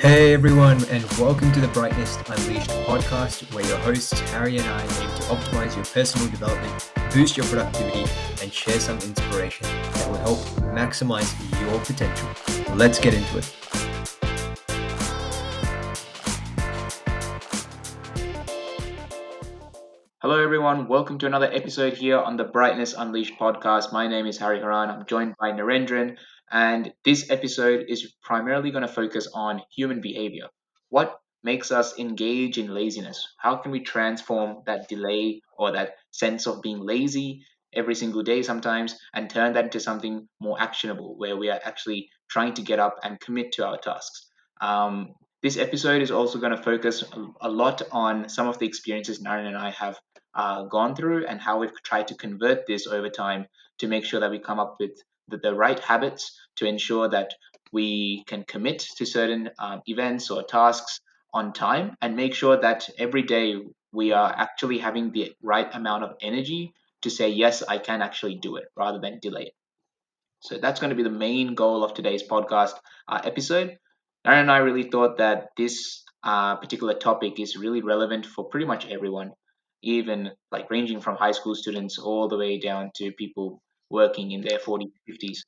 Hey everyone, and welcome to the Brightness Unleashed podcast, where your hosts Harry and I aim to optimize your personal development, boost your productivity, and share some inspiration that will help maximize your potential. Let's get into it. Hello, everyone. Welcome to another episode here on the Brightness Unleashed podcast. My name is Harry Haran. I'm joined by Narendran, and this episode is primarily going to focus on human behavior. What makes us engage in laziness? How can we transform that delay or that sense of being lazy every single day sometimes and turn that into something more actionable where we are actually trying to get up and commit to our tasks? Um, this episode is also going to focus a lot on some of the experiences Naren and I have uh, gone through and how we've tried to convert this over time to make sure that we come up with the, the right habits to ensure that we can commit to certain um, events or tasks on time and make sure that every day we are actually having the right amount of energy to say, yes, I can actually do it rather than delay it. So that's going to be the main goal of today's podcast uh, episode. Naren and I really thought that this uh, particular topic is really relevant for pretty much everyone, even like ranging from high school students all the way down to people working in their 40s, 50s.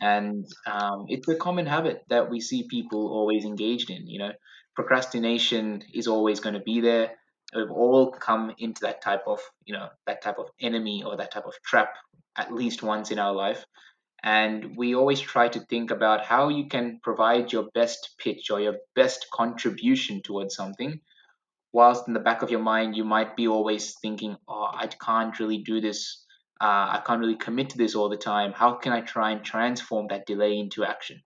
And um, it's a common habit that we see people always engaged in. You know, procrastination is always going to be there. We've all come into that type of, you know, that type of enemy or that type of trap at least once in our life. And we always try to think about how you can provide your best pitch or your best contribution towards something whilst in the back of your mind you might be always thinking oh i can't really do this uh, I can't really commit to this all the time. How can I try and transform that delay into action?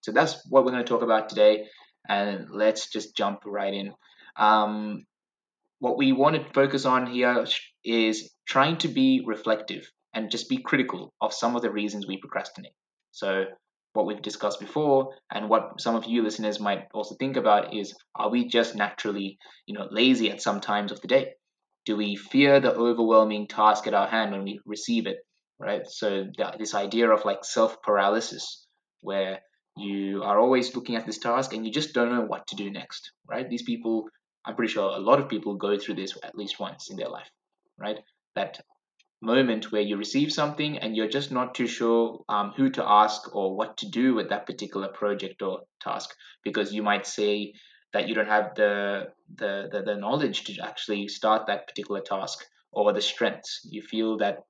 So that's what we're going to talk about today. And let's just jump right in. Um, what we want to focus on here is trying to be reflective and just be critical of some of the reasons we procrastinate. So, what we've discussed before, and what some of you listeners might also think about is are we just naturally, you know, lazy at some times of the day? Do we fear the overwhelming task at our hand when we receive it right? So this idea of like self paralysis where you are always looking at this task and you just don't know what to do next right? These people i'm pretty sure a lot of people go through this at least once in their life right? That moment where you receive something and you're just not too sure um, who to ask or what to do with that particular project or task because you might say that you don't have the, the the, the knowledge to actually start that particular task or the strengths. You feel that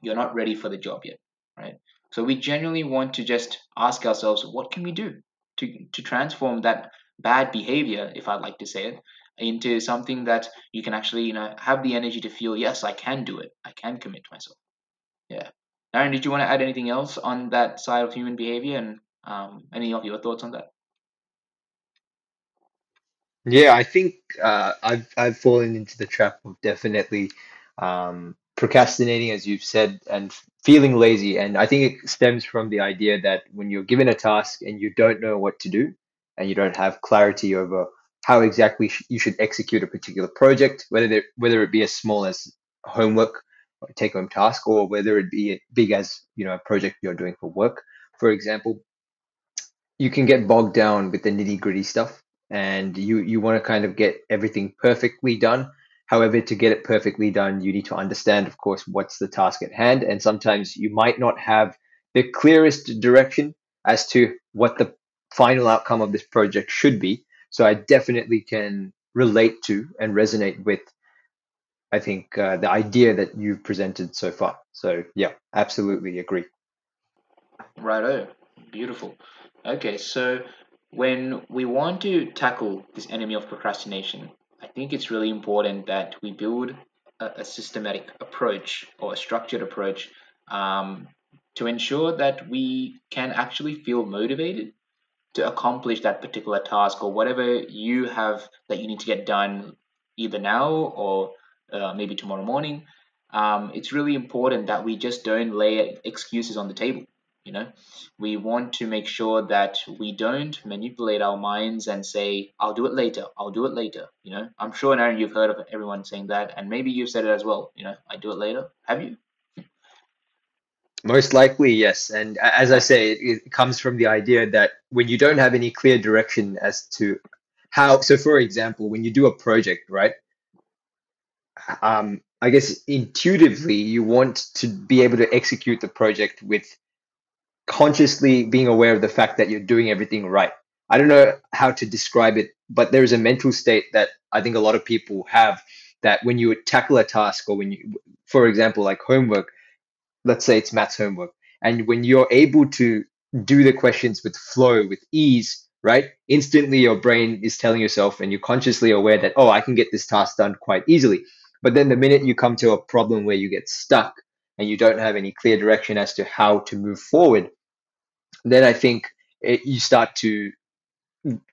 you're not ready for the job yet right? So we genuinely want to just ask ourselves what can we do to to transform that bad behavior if i'd like to say it into something that you can actually you know have the energy to feel yes i can do it. I can commit to myself. Yeah. Naren, did you want to add anything else on that side of human behavior? And um, any of your thoughts on that Yeah, I think uh, I've I've fallen into the trap of definitely um, procrastinating, as you've said, and feeling lazy. And I think it stems from the idea that when you're given a task and you don't know what to do, and you don't have clarity over how exactly sh you should execute a particular project, whether whether it be as small as homework or take home task, or whether it be big as you know a project you're doing for work, for example, you can get bogged down with the nitty gritty stuff and you you want to kind of get everything perfectly done. However to get it perfectly done you need to understand of course what's the task at hand and sometimes you might not have the clearest direction as to what the final outcome of this project should be. So i definitely can relate to and resonate with i think uh, the idea that you've presented so far. So yeah absolutely agree. Righto. Beautiful. Okay so when we want to tackle this enemy of procrastination, I think it's really important that we build a, a systematic approach or a structured approach um, to ensure that we can actually feel motivated to accomplish that particular task or whatever you have that you need to get done either now or uh, maybe tomorrow morning. Um, it's really important that we just don't lay excuses on the table you know? We want to make sure that we don't manipulate our minds and say i'll do it later i'll do it later you know? I'm sure naren you've heard of everyone saying that and maybe you've said it as well you know? I do it later. Have you? Most likely, yes. And as I say, it, it comes from the idea that when you don't have any clear direction as to how, so for example, when you do a project, right? Um, I guess intuitively you want to be able to execute the project with consciously being aware of the fact that you're doing everything right. I don't know how to describe it, but there is a mental state that I think a lot of people have that when you tackle a task or when you, for example, like homework, let's say it's maths homework, and when you're able to do the questions with flow, with ease, right? Instantly your brain is telling yourself and you're consciously aware that, oh, I can get this task done quite easily. But then the minute you come to a problem where you get stuck and you don't have any clear direction as to how to move forward, then I think it, you start to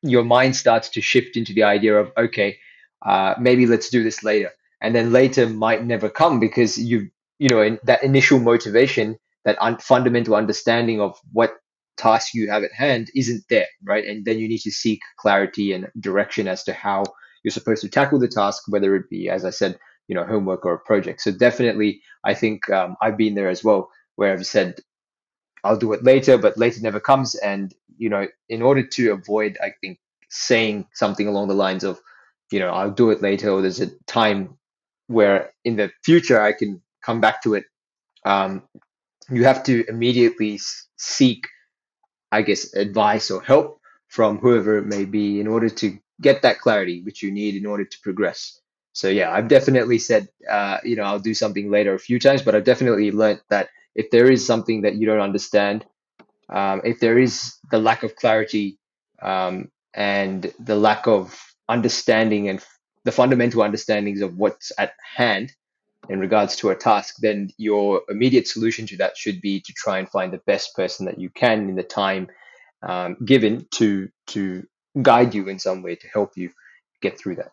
your mind starts to shift into the idea of okay, uh, maybe let's do this later, and then later might never come because you you know in that initial motivation, that un- fundamental understanding of what task you have at hand isn't there, right? And then you need to seek clarity and direction as to how you're supposed to tackle the task, whether it be, as I said, you know, homework or a project. So definitely, I think um, I've been there as well, where I've said I'll do it later, but later never comes. And, you know, in order to avoid, I think, saying something along the lines of, you know, I'll do it later, or there's a time where in the future I can come back to it, um, you have to immediately seek, I guess, advice or help from whoever it may be in order to get that clarity which you need in order to progress. So yeah, I've definitely said, uh, you know, I'll do something later a few times, but I've definitely learned that if there is something that you don't understand, um, if there is the lack of clarity um, and the lack of understanding and f- the fundamental understandings of what's at hand in regards to a task, then your immediate solution to that should be to try and find the best person that you can in the time um, given to to guide you in some way to help you get through that.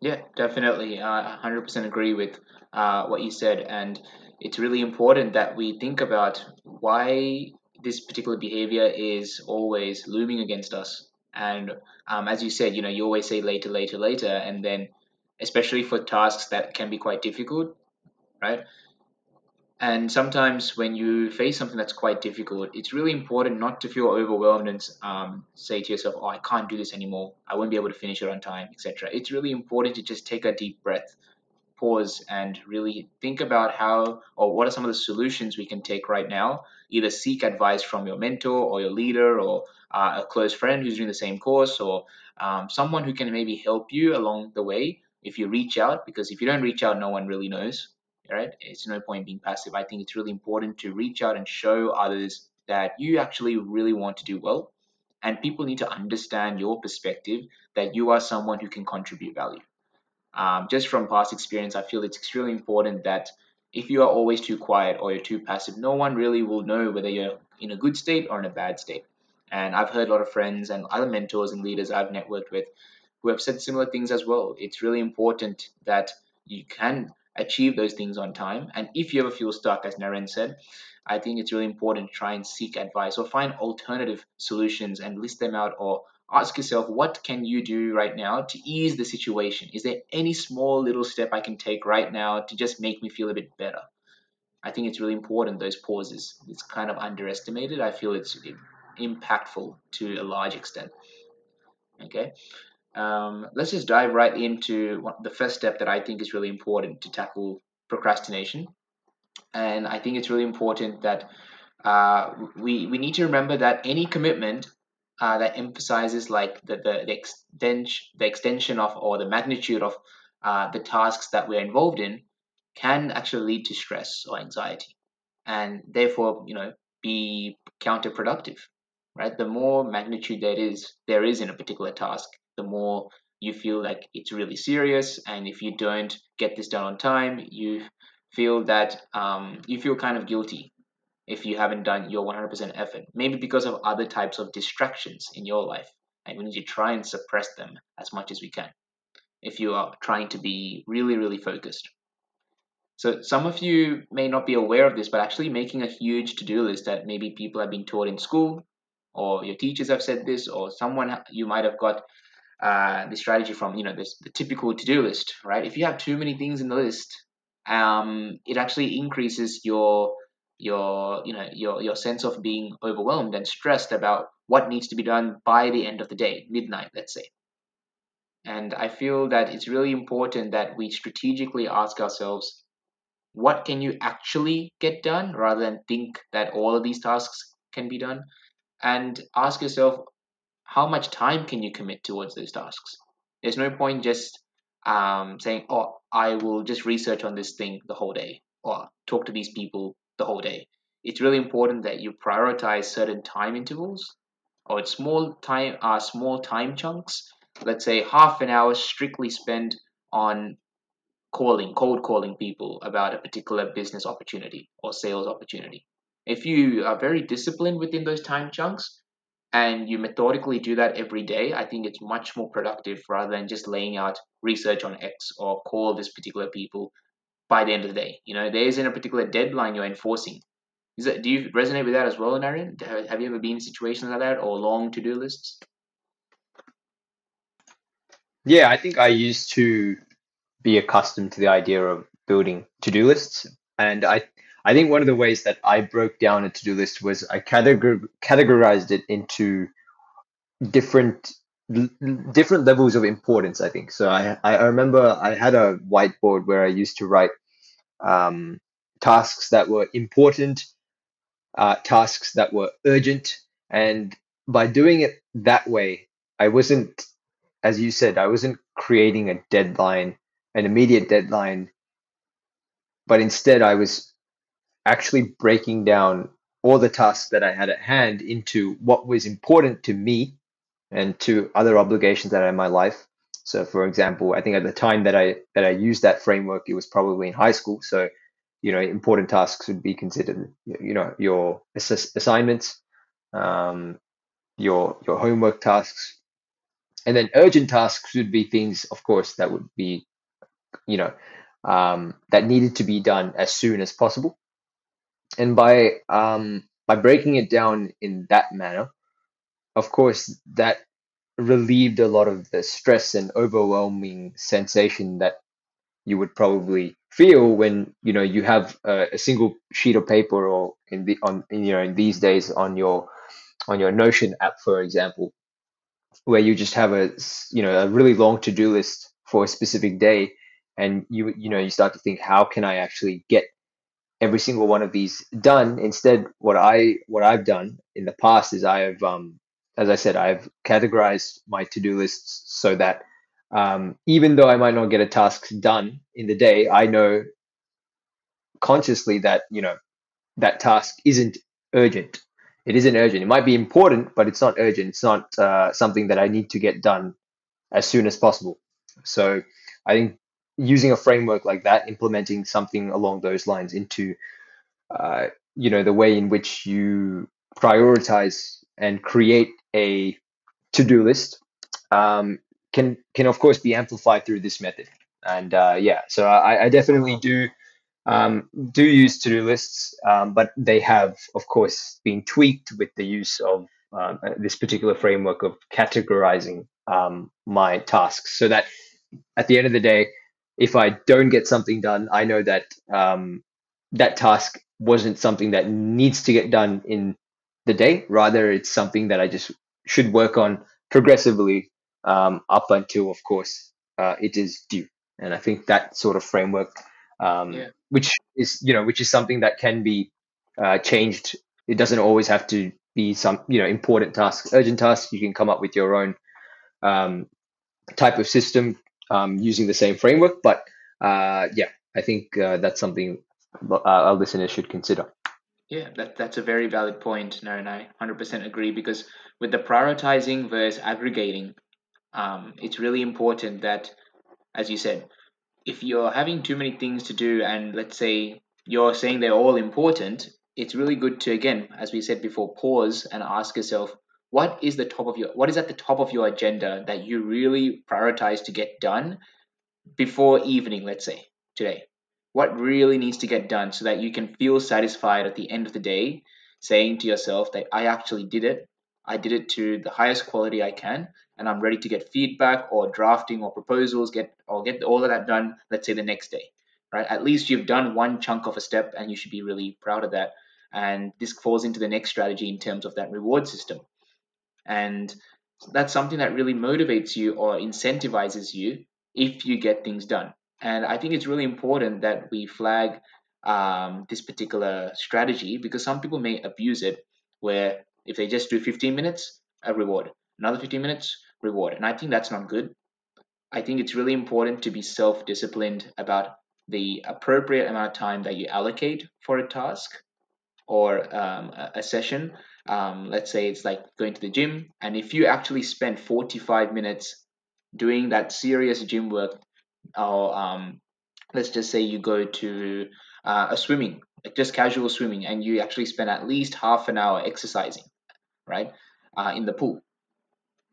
Yeah, definitely. I 100% agree with uh, what you said. And it's really important that we think about why this particular behavior is always looming against us. And um, as you said, you know, you always say later, later, later. And then, especially for tasks that can be quite difficult, right? And sometimes when you face something that's quite difficult, it's really important not to feel overwhelmed and um, say to yourself, "Oh, I can't do this anymore. I won't be able to finish it on time, etc." It's really important to just take a deep breath, pause, and really think about how or what are some of the solutions we can take right now. Either seek advice from your mentor or your leader or uh, a close friend who's doing the same course or um, someone who can maybe help you along the way if you reach out. Because if you don't reach out, no one really knows right? It's no point being passive. I think it's really important to reach out and show others that you actually really want to do well. And people need to understand your perspective that you are someone who can contribute value. Um, just from past experience, I feel it's extremely important that if you are always too quiet or you're too passive, no one really will know whether you're in a good state or in a bad state. And I've heard a lot of friends and other mentors and leaders I've networked with who have said similar things as well. It's really important that you can achieve those things on time. And if you ever feel stuck, as Naren said, I think it's really important to try and seek advice or find alternative solutions and list them out or ask yourself what can you do right now to ease the situation? Is there any small little step i can take right now to just make me feel a bit better? I think it's really important those pauses. It's kind of underestimated. I feel it's impactful to a large extent. Okay um, let's just dive right into what, the first step that I think is really important to tackle procrastination. And I think it's really important that uh, we we need to remember that any commitment uh, that emphasizes like the the, the extension the extension of or the magnitude of uh, the tasks that we're involved in can actually lead to stress or anxiety, and therefore you know be counterproductive right? The more magnitude there is there is in a particular task, the more you feel like it's really serious. And if you don't get this done on time, you feel that um, you feel kind of guilty if you haven't done your 100% effort. Maybe because of other types of distractions in your life, and we need to try and suppress them as much as we can. If you are trying to be really, really focused. So some of you may not be aware of this, but actually making a huge to-do list that maybe people have been taught in school, or your teachers have said this, or someone you might have got uh, the strategy from, you know, this the typical to-do list, right? If you have too many things in the list, um, it actually increases your your you know your your sense of being overwhelmed and stressed about what needs to be done by the end of the day, midnight, let's say. And I feel that it's really important that we strategically ask ourselves, what can you actually get done rather than think that all of these tasks can be done? And ask yourself, how much time can you commit towards those tasks? There's no point just um, saying, oh, I will just research on this thing the whole day or talk to these people the whole day. It's really important that you prioritize certain time intervals or small time uh, small time chunks. Let's say half an hour strictly spent on calling, cold calling people about a particular business opportunity or sales opportunity. If you are very disciplined within those time chunks and you methodically do that every day, I think it's much more productive rather than just laying out research on X or call this particular people by the end of the day. You know, there isn't a particular deadline you're enforcing. Is that, do you resonate with that as well, Naren? Have you ever been in situations like that or long to do lists? Yeah, I think I used to be accustomed to the idea of building to-do lists. And I I think one of the ways that I broke down a to-do list was I categor- categorized it into different different levels of importance, I think. So I I remember I had a whiteboard where I used to write um, tasks that were important, uh, tasks that were urgent, and by doing it that way, I wasn't, as you said, I wasn't creating a deadline an immediate deadline, but instead I was actually breaking down all the tasks that I had at hand into what was important to me and to other obligations that I had in my life. So, for example, I think at the time that I that I used that framework, it was probably in high school. So, you know, important tasks would be considered, you know, your ass- assignments, um, your your homework tasks, and then urgent tasks would be things, of course, that would be you know, um, that needed to be done as soon as possible. And by um, by breaking it down in that manner, of course, that relieved a lot of the stress and overwhelming sensation that you would probably feel when you know you have a, a single sheet of paper or in the on you know in these days on your on your Notion app, for example, where you just have a you know a really long to do list for a specific day and you you know you start to think how can i actually get every single one of these done. Instead what i what i've done in the past is i have um as i said i've categorized my to-do lists so that um, even though i might not get a task done in the day i know consciously that you know that task isn't urgent. It isn't urgent. It might be important but it's not urgent. It's not uh, something that i need to get done as soon as possible. So i think using a framework like that, implementing something along those lines into, uh, you know, the way in which you prioritize and create a to-do list um, can can of course be amplified through this method. And uh, yeah, so I, I definitely do um, do use to-do lists, um, but they have of course been tweaked with the use of um, uh, this particular framework of categorizing um, my tasks, so that at the end of the day, if I don't get something done, I know that um, that task wasn't something that needs to get done in the day. Rather, it's something that I just should work on progressively um, up until, of course, uh, it is due. And I think that sort of framework, um, Yeah. which is you know, which is something that can be uh, changed. It doesn't always have to be some you know important tasks, urgent tasks. You can come up with your own um, type of system um, using the same framework. But uh, yeah, I think uh, that's something uh, our listeners should consider. Yeah, that, that's a very valid point, and I 100% agree because with the prioritizing versus aggregating, um, it's really important that, as you said, if you're having too many things to do and let's say you're saying they're all important, it's really good to, again, as we said before, pause and ask yourself, what is the top of your what is at the top of your agenda that you really prioritize to get done before evening let's say today what really needs to get done so that you can feel satisfied at the end of the day saying to yourself that i actually did it i did it to the highest quality i can and i'm ready to get feedback or drafting or proposals get or get all of that done let's say the next day right? At least you've done one chunk of a step and you should be really proud of that. And this falls into the next strategy in terms of that reward system. And that's something that really motivates you or incentivizes you if you get things done. And I think it's really important that we flag um, this particular strategy because some people may abuse it where if they just do 15 minutes, a reward, another 15 minutes, reward. And I think that's not good. I think it's really important to be self disciplined about the appropriate amount of time that you allocate for a task or um, a session. Um, let's say it's like going to the gym, and if you actually spend 45 minutes doing that serious gym work, or um, let's just say you go to uh, a swimming, like just casual swimming, and you actually spend at least half an hour exercising, right, uh, in the pool,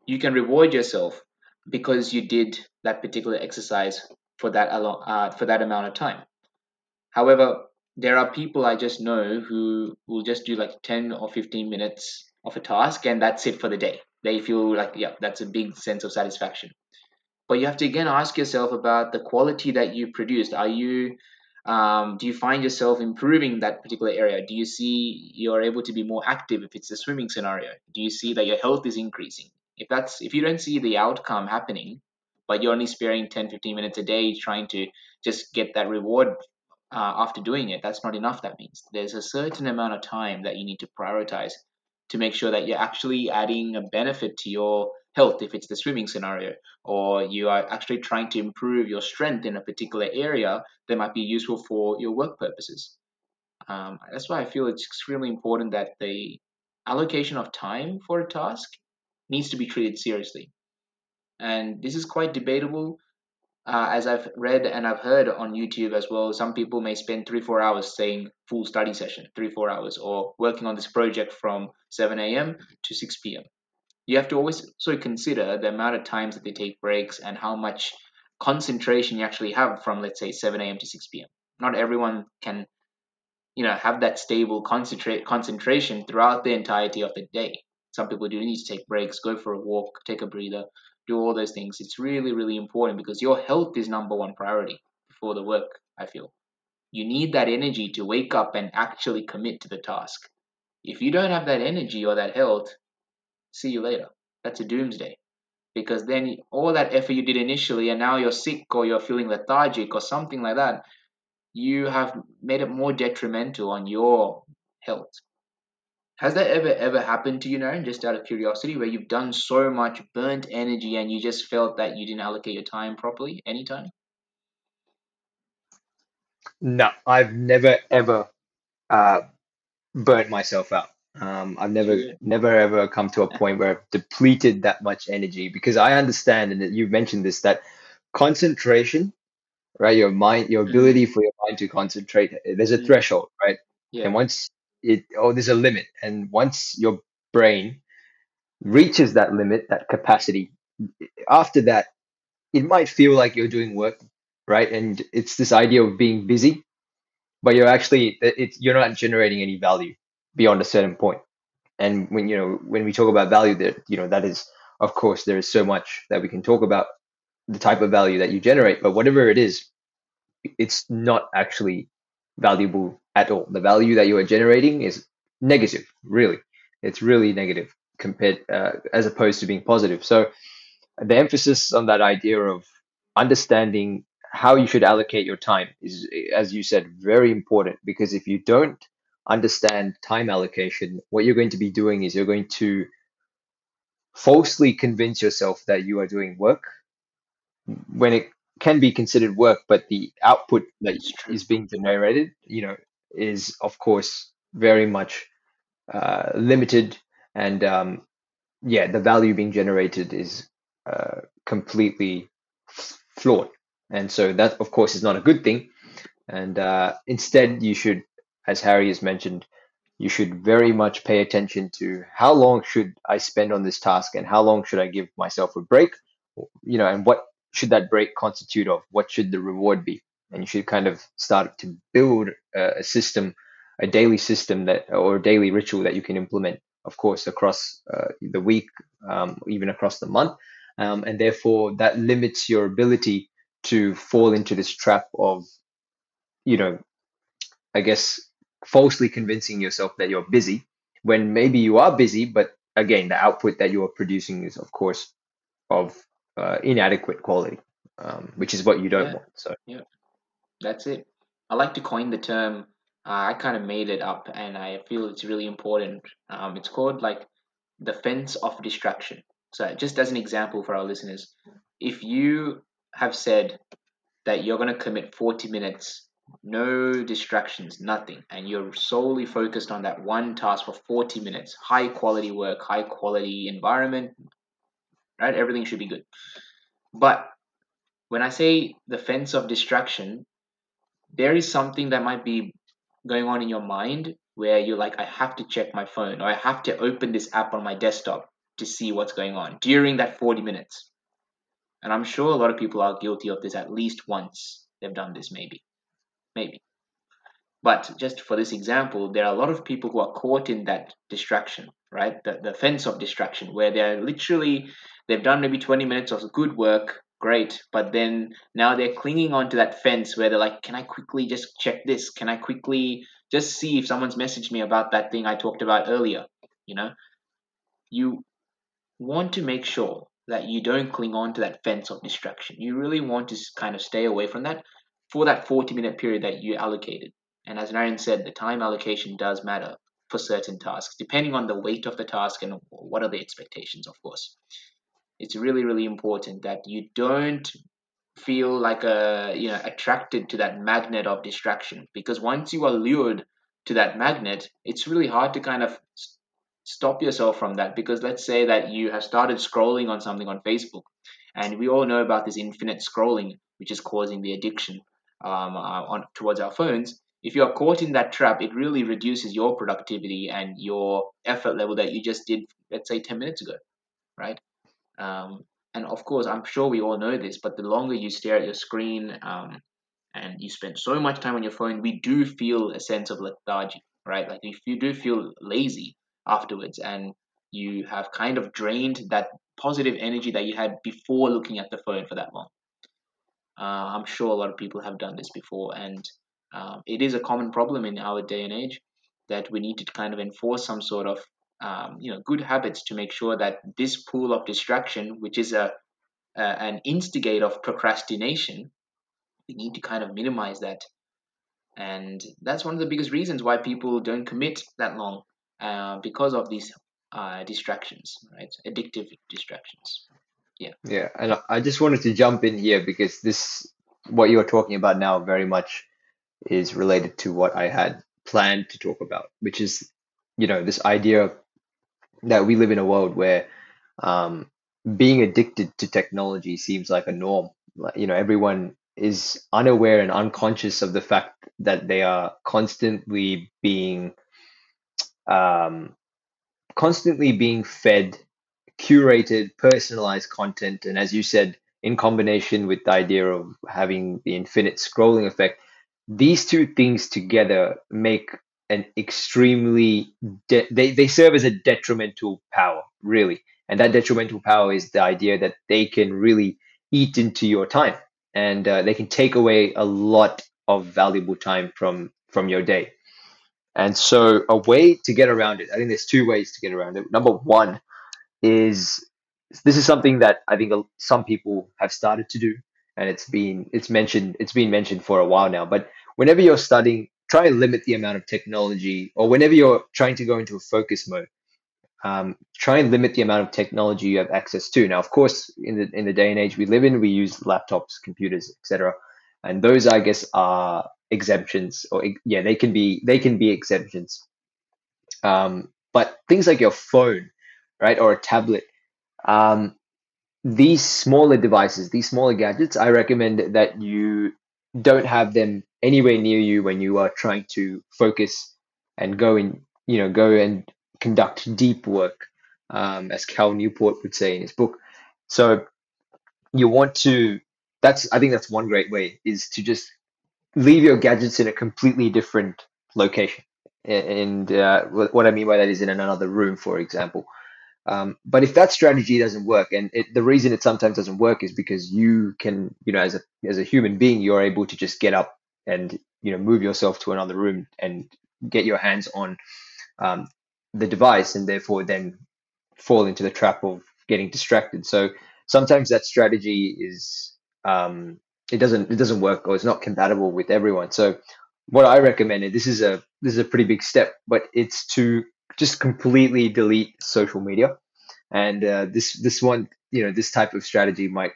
you can reward yourself because you did that particular exercise for that uh, for that amount of time. However, there are people I just know who will just do like 10 or 15 minutes of a task and that's it for the day. They feel like, yeah, that's a big sense of satisfaction. But you have to again ask yourself about the quality that you produced. Are you, um, do you find yourself improving that particular area? Do you see you're able to be more active if it's a swimming scenario? Do you see that your health is increasing? If that's, if you don't see the outcome happening, but you're only sparing 10, 15 minutes a day trying to just get that reward uh, after doing it, that's not enough. That means there's a certain amount of time that you need to prioritize to make sure that you're actually adding a benefit to your health if it's the swimming scenario, or you are actually trying to improve your strength in a particular area that might be useful for your work purposes. Um, that's why I feel it's extremely important that the allocation of time for a task needs to be treated seriously. And this is quite debatable uh, as I've read and I've heard on YouTube as well, some people may spend three, four hours saying full study session, three, four hours, or working on this project from 7 a.m. to 6 p.m. You have to always also consider the amount of times that they take breaks and how much concentration you actually have from, let's say, 7 a.m. to 6 p.m. Not everyone can, you know, have that stable concentrate concentration throughout the entirety of the day. Some people do need to take breaks, go for a walk, take a breather, do all those things. It's really, really important because your health is number one priority before the work, I feel. You need that energy to wake up and actually commit to the task. If you don't have that energy or that health, see you later. That's a doomsday. Because then all that effort you did initially, and now you're sick or you're feeling lethargic or something like that, you have made it more detrimental on your health. Has that ever ever happened to you, Naren, just out of curiosity, where you've done so much burnt energy and you just felt that you didn't allocate your time properly anytime? No, I've never ever uh, burnt myself out. Um, I've never, Good. never ever come to a point where I've depleted that much energy because I understand, and you've mentioned this, that concentration, right? Your mind, your Mm, ability for your mind to concentrate, there's a mm, threshold, right? And once it, oh, there's a limit, and once your brain reaches that limit, that capacity, after that, it might feel like you're doing work, right? And it's this idea of being busy, but you're actually it's you're not generating any value beyond a certain point. And when you know when we talk about value, that you know that is of course there is so much that we can talk about the type of value that you generate, but whatever it is, it's not actually valuable at all. The value that you are generating is negative, really. It's really negative compared uh, as opposed to being positive. So the emphasis on that idea of understanding how you should allocate your time is, as you said, very important because if you don't understand time allocation, what you're going to be doing is you're going to falsely convince yourself that you are doing work when it can be considered work, but the output that is being generated, you know, is of course very much uh, limited, and um, yeah, the value being generated is uh, completely flawed, and so that of course is not a good thing. And uh, instead, you should, as Harry has mentioned, you should very much pay attention to how long should I spend on this task and how long should I give myself a break, you know, and what should that break constitute of? What should the reward be? And you should kind of start to build a, system, a daily system that, or a daily ritual that you can implement, of course, across uh, the week, um, even across the month. Um, and therefore, that limits your ability to fall into this trap of you know, I guess falsely convincing yourself that you're busy when maybe you are busy, but again, the output that you are producing is, of course, of uh, inadequate quality, um, which is what you don't Yeah, want. So, yeah, that's it. I like to coin the term. Uh, I kind of made it up, and I feel it's really important. Um, it's called like the fence of distraction. So, just as an example for our listeners, if you have said that you're going to commit 40 minutes, no distractions, nothing, and you're solely focused on that one task for 40 minutes, high quality work, high quality environment, right? Everything should be good. But when I say the fence of distraction, there is something that might be going on in your mind where you're like, I have to check my phone or I have to open this app on my desktop to see what's going on during that 40 minutes. And I'm sure a lot of people are guilty of this at least once. They've done this, maybe. Maybe. But just for this example, there are a lot of people who are caught in that distraction, right? The, the fence of distraction, where they're literally, they've done maybe 20 minutes of good work, great, but then now they're clinging onto that fence where they're like, can I quickly just check this? Can I quickly just see if someone's messaged me about that thing I talked about earlier? You know, you want to make sure that you don't cling on to that fence of distraction. You really want to kind of stay away from that for that 40 minute period that you allocated. And as Naren said, the time allocation does matter for certain tasks, depending on the weight of the task and what are the expectations, of course. It's really, really important that you don't feel like a you know attracted to that magnet of distraction because once you are lured to that magnet it's really hard to kind of stop yourself from that because let's say that you have started scrolling on something on facebook and we all know about this infinite scrolling which is causing the addiction um, uh, on towards our phones if you are caught in that trap it really reduces your productivity and your effort level that you just did let's say 10 minutes ago right um, and of course, I'm sure we all know this, but the longer you stare at your screen um, and you spend so much time on your phone, we do feel a sense of lethargy, right? Like if you do feel lazy afterwards and you have kind of drained that positive energy that you had before looking at the phone for that long. Uh, I'm sure a lot of people have done this before, and um, it is a common problem in our day and age that we need to kind of enforce some sort of um, you know good habits to make sure that this pool of distraction, which is a, an instigator of procrastination, we need to kind of minimize that, and that's one of the biggest reasons why people don't commit that long uh, because of these uh, distractions, right? Addictive distractions. Yeah. yeah, and I I just wanted to jump in here because this, what you're talking about now, very much is related to what I had planned to talk about, which is, you know, this idea that we live in a world where um, being addicted to technology seems like a norm. Like, you know, everyone is unaware and unconscious of the fact that they are constantly being um, constantly being fed curated, personalized content. And as you said, in combination with the idea of having the infinite scrolling effect, these two things together make an extremely de- they, they serve as a detrimental power, really. And that detrimental power is the idea that they can really eat into your time and uh, they can take away a lot of valuable time from from your day. And so a way to get around it, I think there's two ways to get around it. Number one is this is something that I think some people have started to do, and it's been it's mentioned it's been mentioned for a while now. But whenever you're studying, try and limit the amount of technology, or whenever you're trying to go into a focus mode, um, try and limit the amount of technology you have access to. Now, of course, in the in the day and age we live in, we use laptops, computers, etc., and those I guess are exemptions, or yeah, they can be they can be exemptions. Um, but things like your phone, right, or a tablet um, these smaller devices, these smaller gadgets, I recommend that you don't have them anywhere near you when you are trying to focus and go in, you know, go and conduct deep work, um, as Cal Newport would say in his book. So you want to, that's, I think that's one great way is to just leave your gadgets in a completely different location. And uh, what I mean by that is in another room, for example. Um, but if that strategy doesn't work, and it, the reason it sometimes doesn't work is because you can, you know, as a as a human being, you're able to just get up and you know move yourself to another room and get your hands on um, the device and therefore then fall into the trap of getting distracted. So sometimes that strategy is um, it doesn't it doesn't work or it's not compatible with everyone. So what i recommend and this is a this is a pretty big step but it's to just completely delete social media. And uh, this this one you know this type of strategy might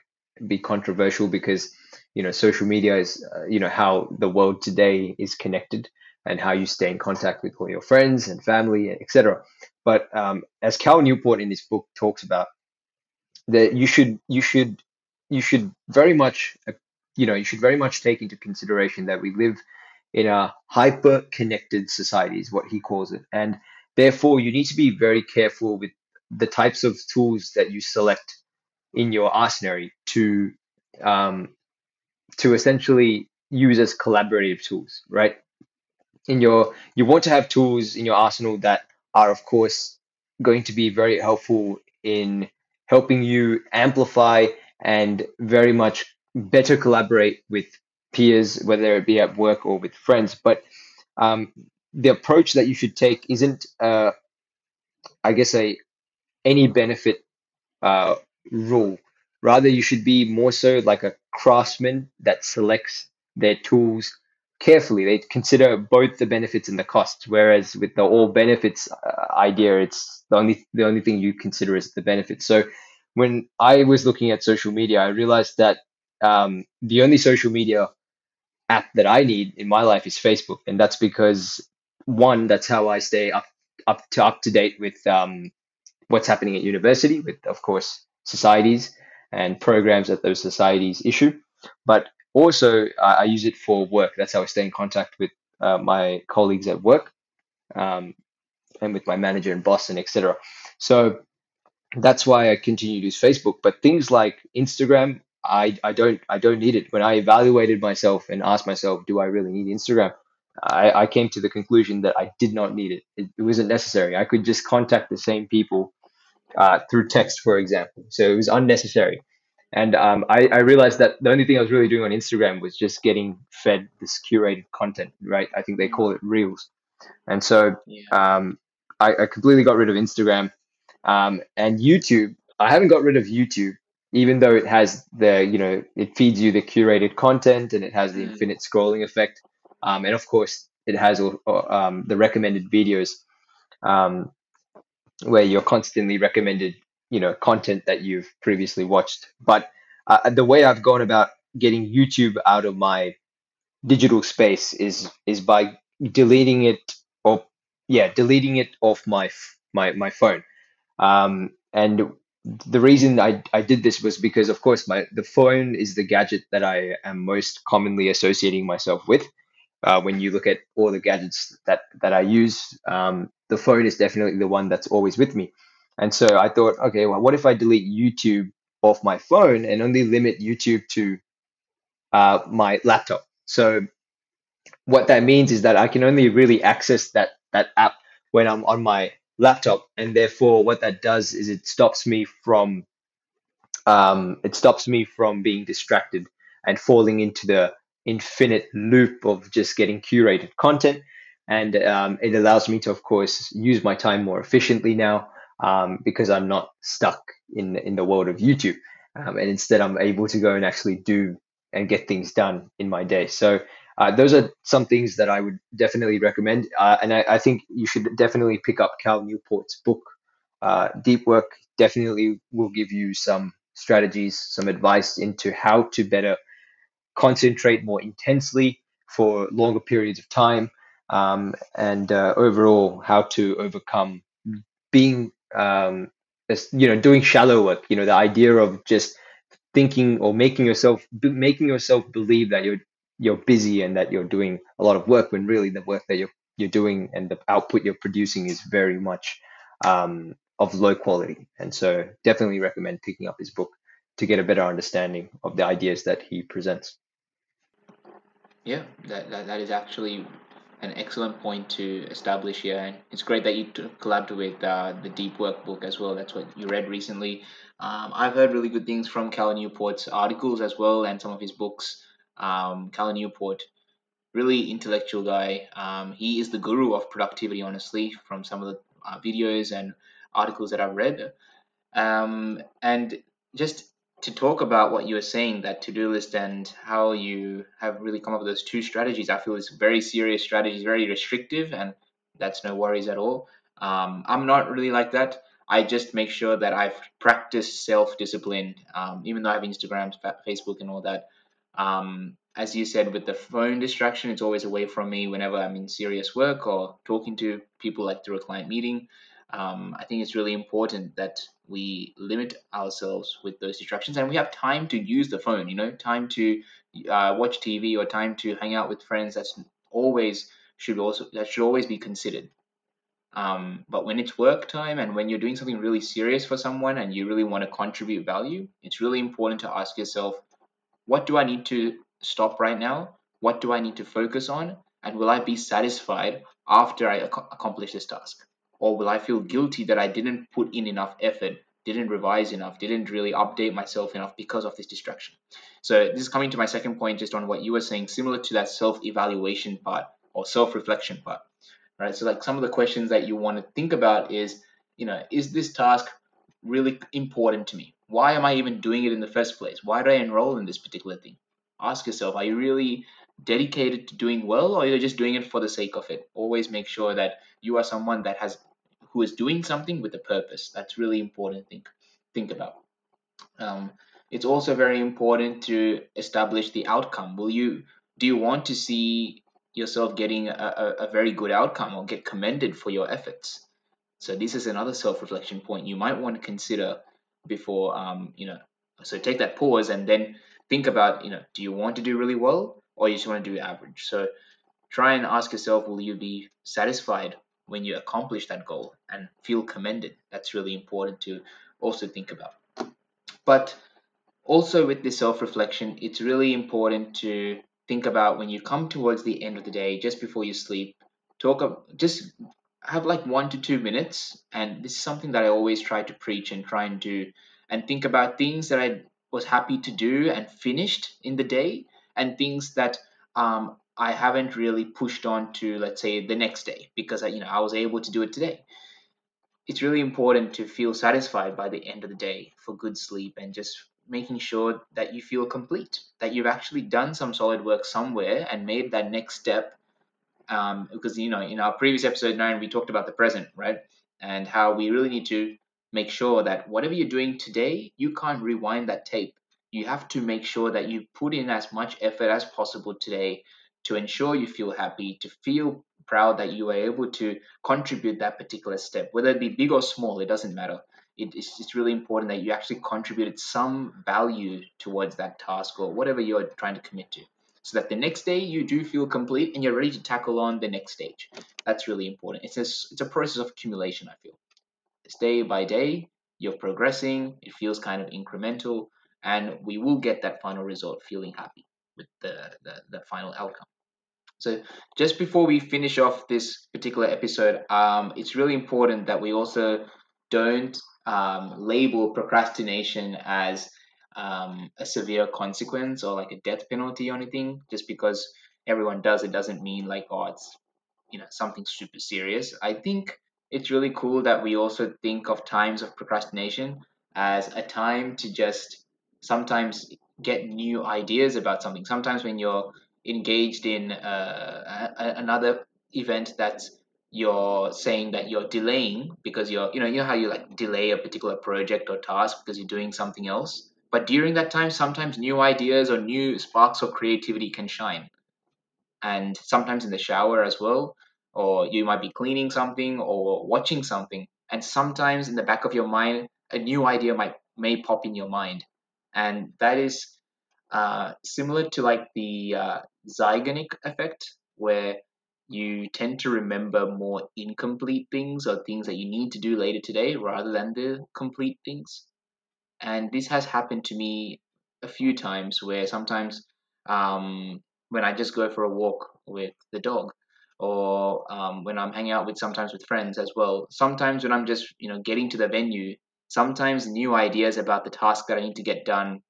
be controversial because you know social media is uh, you know how the world today is connected and how you stay in contact with all your friends and family etc but um, as cal newport in his book talks about that you should you should you should very much uh, you know you should very much take into consideration that we live in a hyper connected society is what he calls it. And therefore you need to be very careful with the types of tools that you select in your arsenal to um, to essentially use as collaborative tools, right? In your you want to have tools in your arsenal that are of course going to be very helpful in helping you amplify and very much better collaborate with peers, whether it be at work or with friends. But um, the approach that you should take isn't, uh, I guess, a any benefit uh, rule. Rather, you should be more so like a craftsman that selects their tools carefully. They consider both the benefits and the costs. Whereas with the all benefits uh, idea, it's the only the only thing you consider is the benefits. So when I was looking at social media, I realized that um, the only social media app that I need in my life is Facebook, and that's because one, that's how I stay up up to up to date with um, what's happening at university, with of course societies and programs that those societies issue. But also, I, I use it for work. That's how I stay in contact with uh, my colleagues at work um, and with my manager and boss and etc. So that's why I continue to use Facebook. But things like Instagram, I, I don't I don't need it. When I evaluated myself and asked myself, do I really need Instagram? I, I came to the conclusion that I did not need it. it. It wasn't necessary. I could just contact the same people uh, through text, for example. So it was unnecessary. And um, I, I realized that the only thing I was really doing on Instagram was just getting fed this curated content, right? I think they call it Reels. And so Yeah. um, I, I completely got rid of Instagram. Um, and YouTube, I haven't got rid of YouTube, even though it has the, you know, it feeds you the curated content and it has the Mm. infinite scrolling effect. Um, and of course, it has all, um, the recommended videos. Um, where you're constantly recommended, you know, content that you've previously watched. But uh, the way I've gone about getting YouTube out of my digital space is is by deleting it or yeah, deleting it off my my my phone. Um, and the reason I, I did this was because of course my the phone is the gadget that I am most commonly associating myself with. Uh, when you look at all the gadgets that that I use, um, the phone is definitely the one that's always with me. And so I thought, okay, well, what if I delete YouTube off my phone and only limit YouTube to uh, my laptop? So what that means is that I can only really access that that app when I'm on my laptop, and therefore what that does is it stops me from um, it stops me from being distracted and falling into the infinite loop of just getting curated content. And um, it allows me to, of course, use my time more efficiently now um, because I'm not stuck in in the world of YouTube, um, and instead I'm able to go and actually do and get things done in my day. So uh, those are some things that I would definitely recommend, uh, and I, I think you should definitely pick up Cal Newport's book. Uh, Deep Work definitely will give you some strategies, some advice into how to better concentrate more intensely for longer periods of time, um, and uh, overall how to overcome being, um, you know, doing shallow work. You know, the idea of just thinking or making yourself making yourself believe that you're you're busy and that you're doing a lot of work when really the work that you're you're doing and the output you're producing is very much um, of low quality. And so definitely recommend picking up his book to get a better understanding of the ideas that he presents. Yeah, that, that, that is actually an excellent point to establish here. And it's great that you collabed with uh, the Deep Work book as well. That's what you read recently. Um, I've heard really good things from Cal Newport's articles as well and some of his books. Um, Cal Newport really intellectual guy. Um, he is the guru of productivity, honestly, from some of the uh, videos and articles that I've read. Um, and just to talk about what you were saying, that to-do list and how you have really come up with those two strategies, I feel is very serious strategies, very restrictive, and that's no worries at all. Um, I'm not really like that. I just make sure that I've practiced self-discipline, um, even though I have Instagram, Facebook, and all that. Um, as you said, with the phone distraction, it's always away from me whenever I'm in serious work or talking to people like through a client meeting um, I think it's really important that we limit ourselves with those distractions and we have time to use the phone, you know, time to uh, watch TV or time to hang out with friends. That's always should also that should always be considered. Um, but when it's work time and when you're doing something really serious for someone and you really want to contribute value, it's really important to ask yourself, what do I need to stop right now? What do I need to focus on? And will I be satisfied after I ac- accomplish this task? Or will I feel guilty that I didn't put in enough effort, didn't revise enough, didn't really update myself enough because of this distraction? So, this is coming to my second point just on what you were saying, similar to that self evaluation part or self reflection part. Right. So, like some of the questions that you want to think about is, you know, is this task really important to me? Why am I even doing it in the first place? Why did I enroll in this particular thing? Ask yourself, are you really dedicated to doing well or you're just doing it for the sake of it? Always make sure that you are someone that has who is doing something with a purpose. That's really important think, think about. Um, it's also very important to establish the outcome. Will you do you want to see yourself getting a, a, a very good outcome or get commended for your efforts? So this is another self-reflection point you might want to consider before um, you know. So take that pause and then think about you know, do you want to do really well or you just want to do average? So try and ask yourself, will you be satisfied when you accomplish that goal and feel commended. That's really important to also think about. But also with this self reflection, it's really important to think about when you come towards the end of the day, just before you sleep, talk just have like one to two minutes. And this is something that I always try to preach and try and do and think about things that I was happy to do and finished in the day and things that um, I haven't really pushed on to let's say the next day because I, you know I was able to do it today. It's really important to feel satisfied by the end of the day for good sleep and just making sure that you feel complete, that you've actually done some solid work somewhere and made that next step. Um, because you know in our previous episode nine we talked about the present, right, and how we really need to make sure that whatever you're doing today, you can't rewind that tape. You have to make sure that you put in as much effort as possible today to ensure you feel happy, to feel proud that you are able to contribute that particular step, whether it be big or small, it doesn't matter. It, it's really important that you actually contributed some value towards that task or whatever you're trying to commit to. So that the next day you do feel complete and you're ready to tackle on the next stage. That's really important. It's a, it's a process of accumulation, I feel. It's day by day, you're progressing, it feels kind of incremental, and we will get that final result feeling happy with the, the, the final outcome. So just before we finish off this particular episode, um, it's really important that we also don't um, label procrastination as um, a severe consequence or like a death penalty or anything. Just because everyone does it doesn't mean like oh it's you know something super serious. I think it's really cool that we also think of times of procrastination as a time to just sometimes get new ideas about something. Sometimes when you're engaged in uh, a, another event that's you're saying that you're delaying because you're you know you know how you like delay a particular project or task because you're doing something else? But during that time sometimes new ideas or new sparks of creativity can shine. And sometimes in the shower as well or you might be cleaning something or watching something and sometimes in the back of your mind a new idea might may pop in your mind. And that is uh, similar to like the uh, Zeigarnik effect, where you tend to remember more incomplete things or things that you need to do later today rather than the complete things. And this has happened to me a few times where sometimes um, when I just go for a walk with the dog, or um, when I'm hanging out with sometimes with friends as well. Sometimes when I'm just you know getting to the venue, sometimes new ideas about the task that I need to get done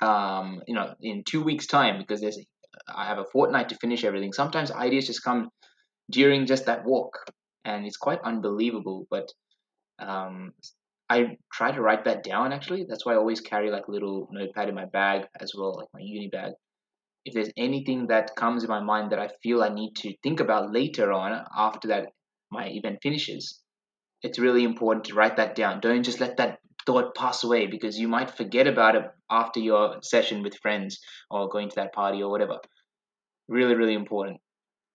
um, you know, in two weeks' time, because there's I have a fortnight to finish everything. Sometimes ideas just come during just that walk, and it's quite unbelievable. But um, I try to write that down actually. That's why I always carry like a little notepad in my bag as well, like my uni bag. If there's anything that comes in my mind that I feel I need to think about later on after that my event finishes, it's really important to write that down. Don't just let that thought pass away because you might forget about it after your session with friends or going to that party or whatever. Really, really important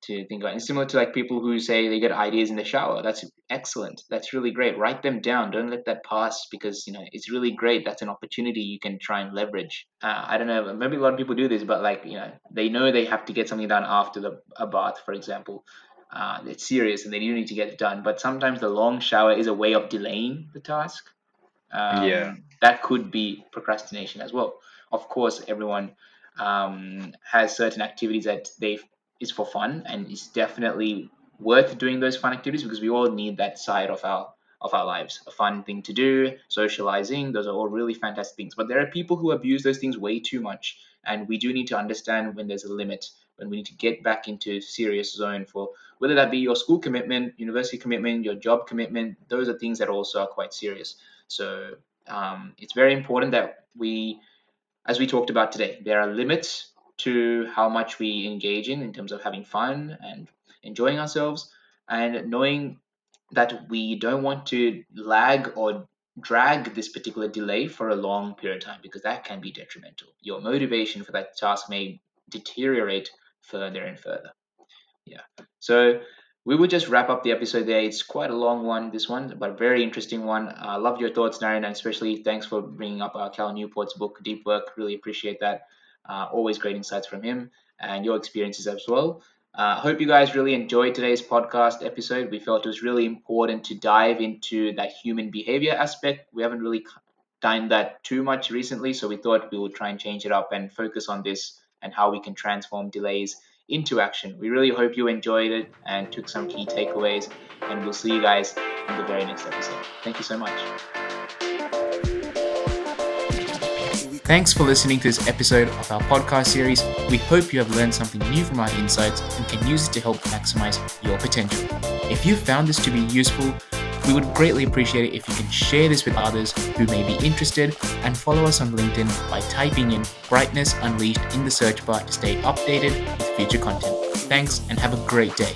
to think about. And similar to like people who say they get ideas in the shower. That's excellent. That's really great. Write them down. Don't let that pass because you know it's really great. That's an opportunity you can try and leverage. Uh, I don't know. Maybe a lot of people do this, but like you know, they know they have to get something done after the a bath, for example. Uh, it's serious and they do need to get it done. But sometimes the long shower is a way of delaying the task. Um, Yeah. That could be procrastination as well. Of course, everyone um, has certain activities that they is for fun and it's definitely worth doing those fun activities because we all need that side of our of our lives a fun thing to do socializing those are all really fantastic things but there are people who abuse those things way too much and we do need to understand when there's a limit when we need to get back into serious zone for whether that be your school commitment university commitment your job commitment those are things that also are quite serious so um, it's very important that we as we talked about today there are limits to how much we engage in in terms of having fun and enjoying ourselves and knowing that we don't want to lag or drag this particular delay for a long period of time because that can be detrimental. Your motivation for that task may deteriorate further and further. Yeah. So we will just wrap up the episode there. It's quite a long one, this one, but a very interesting one. I uh, love your thoughts, Naren, and especially thanks for bringing up uh, Cal Newport's book, Deep Work. Really appreciate that. Uh, always great insights from him and your experiences as well. I uh, hope you guys really enjoyed today's podcast episode. We felt it was really important to dive into that human behavior aspect. We haven't really done that too much recently, so we thought we would try and change it up and focus on this and how we can transform delays into action. We really hope you enjoyed it and took some key takeaways, and we'll see you guys in the very next episode. Thank you so much. Thanks for listening to this episode of our podcast series. We hope you have learned something new from our insights and can use it to help maximize your potential. If you found this to be useful, we would greatly appreciate it if you can share this with others who may be interested and follow us on LinkedIn by typing in Brightness Unleashed in the search bar to stay updated with future content. Thanks and have a great day.